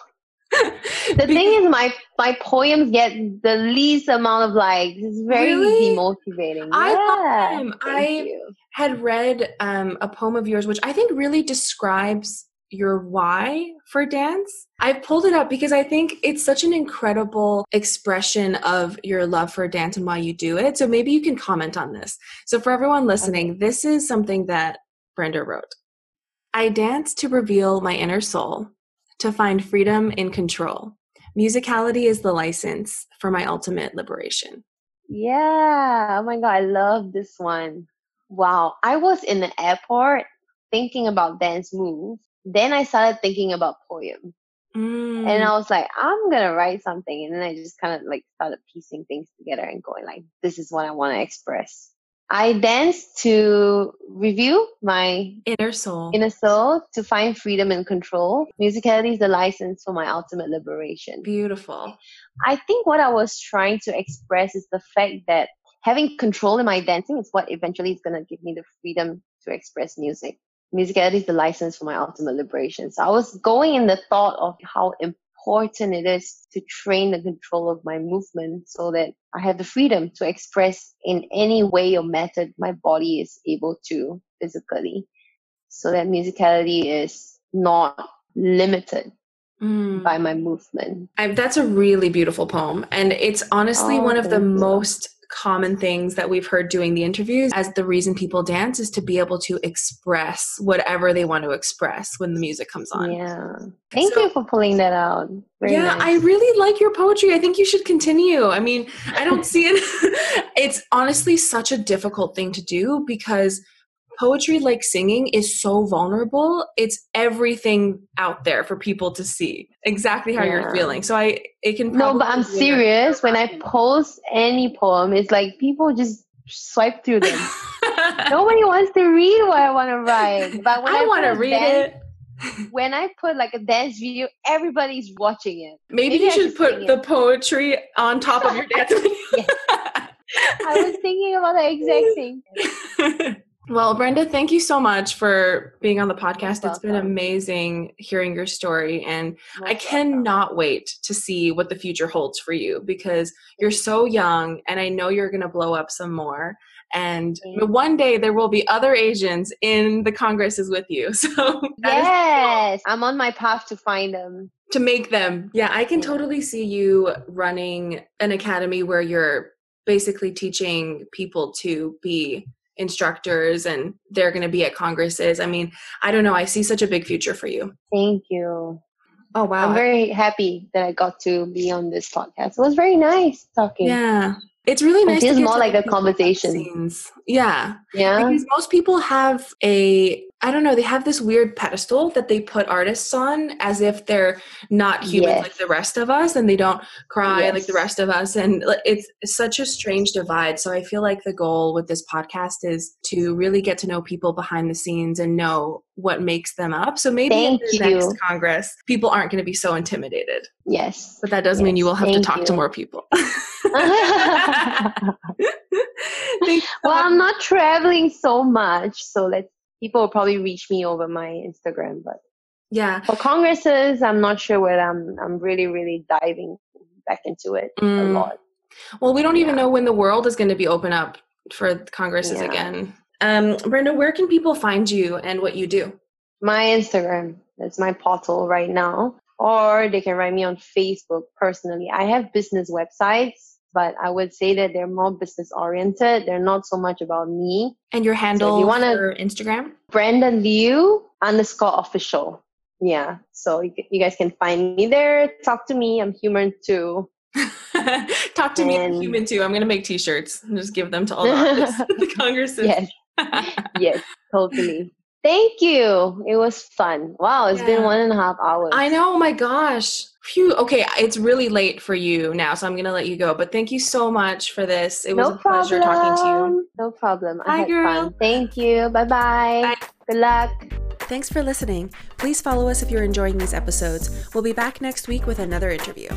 S2: the thing is, my my poems get the least amount of likes. It's very really? demotivating.
S1: I yeah. I you. had read um, a poem of yours, which I think really describes your why for dance. I pulled it up because I think it's such an incredible expression of your love for dance and why you do it. So maybe you can comment on this. So for everyone listening, this is something that Brenda wrote. I dance to reveal my inner soul, to find freedom in control. Musicality is the license for my ultimate liberation.
S2: Yeah. Oh my God. I love this one. Wow. I was in the airport thinking about dance moves then I started thinking about poems. Mm. And I was like, I'm gonna write something. And then I just kind of like started piecing things together and going like, this is what I want to express. I danced to review my
S1: inner soul,
S2: inner soul to find freedom and control. Musicality is the license for my ultimate liberation.
S1: Beautiful.
S2: I think what I was trying to express is the fact that having control in my dancing is what eventually is going to give me the freedom to express music musicality is the license for my ultimate liberation. So I was going in the thought of how important it is to train the control of my movement so that I have the freedom to express in any way or method my body is able to physically. So that musicality is not limited mm. by my movement.
S1: I, that's a really beautiful poem. And it's honestly oh, one of the most common things that we've heard doing the interviews as the reason people dance is to be able to express whatever they want to express when the music comes on.
S2: Yeah. Thank so, you for pulling that out.
S1: Very yeah, nice. I really like your poetry. I think you should continue. I mean, I don't see it. it's honestly such a difficult thing to do because poetry like singing is so vulnerable it's everything out there for people to see exactly how yeah. you're feeling so i it can
S2: no but i'm serious when i post any poem it's like people just swipe through them nobody wants to read what i want to write but when i,
S1: I want to read dance,
S2: it when I put like a dance video, everybody's watching it.
S1: Maybe, Maybe you should put the poetry on top of your dance video.
S2: I was thinking about the exact same.
S1: Well, Brenda, thank you so much for being on the podcast. It's been amazing hearing your story, and Most I cannot welcome. wait to see what the future holds for you because you're so young, and I know you're going to blow up some more. And one day there will be other Asians in the congresses with you. So
S2: yes, I'm on my path to find them.
S1: To make them, yeah, I can totally see you running an academy where you're basically teaching people to be instructors and they're going to be at congresses. I mean, I don't know. I see such a big future for you.
S2: Thank you.
S1: Oh, wow.
S2: I'm very happy that I got to be on this podcast. It was very nice talking.
S1: Yeah. It's really nice.
S2: It feels more like a conversation.
S1: Yeah.
S2: Yeah.
S1: Because most people have a I don't know, they have this weird pedestal that they put artists on as if they're not human yes. like the rest of us and they don't cry yes. like the rest of us. And it's such a strange divide. So I feel like the goal with this podcast is to really get to know people behind the scenes and know what makes them up. So maybe
S2: Thank
S1: in the you. next Congress, people aren't going to be so intimidated.
S2: Yes.
S1: But that does
S2: yes.
S1: mean you will have
S2: Thank
S1: to talk
S2: you.
S1: to more people.
S2: well, I'm not traveling so much. So let's people will probably reach me over my Instagram. But
S1: yeah,
S2: for congresses, I'm not sure whether I'm I'm really really diving back into it mm. a lot.
S1: Well, we don't even know when the world is going to be open up for congresses yeah. again. Um, Brenda, where can people find you and what you do?
S2: My Instagram. That's my portal right now. Or they can write me on Facebook personally. I have business websites, but I would say that they're more business oriented. They're not so much about me.
S1: And your handle so you wanna, for Instagram?
S2: Brenda Liu underscore official. Yeah. So you, you guys can find me there. Talk to me. I'm human too.
S1: Talk to and, me, I'm human too. I'm going to make t-shirts and just give them to all the, the congresses.
S2: Yes. yes, totally. Thank you. It was fun. Wow, it's yeah. been one and a half hours.
S1: I know. Oh my gosh. Phew. Okay, it's really late for you now, so I'm gonna let you go. But thank you so much for this. It was no a problem. pleasure talking to you.
S2: No problem. I had girl. fun. Thank you. Bye-bye. Bye. Good luck.
S1: Thanks for listening. Please follow us if you're enjoying these episodes. We'll be back next week with another interview.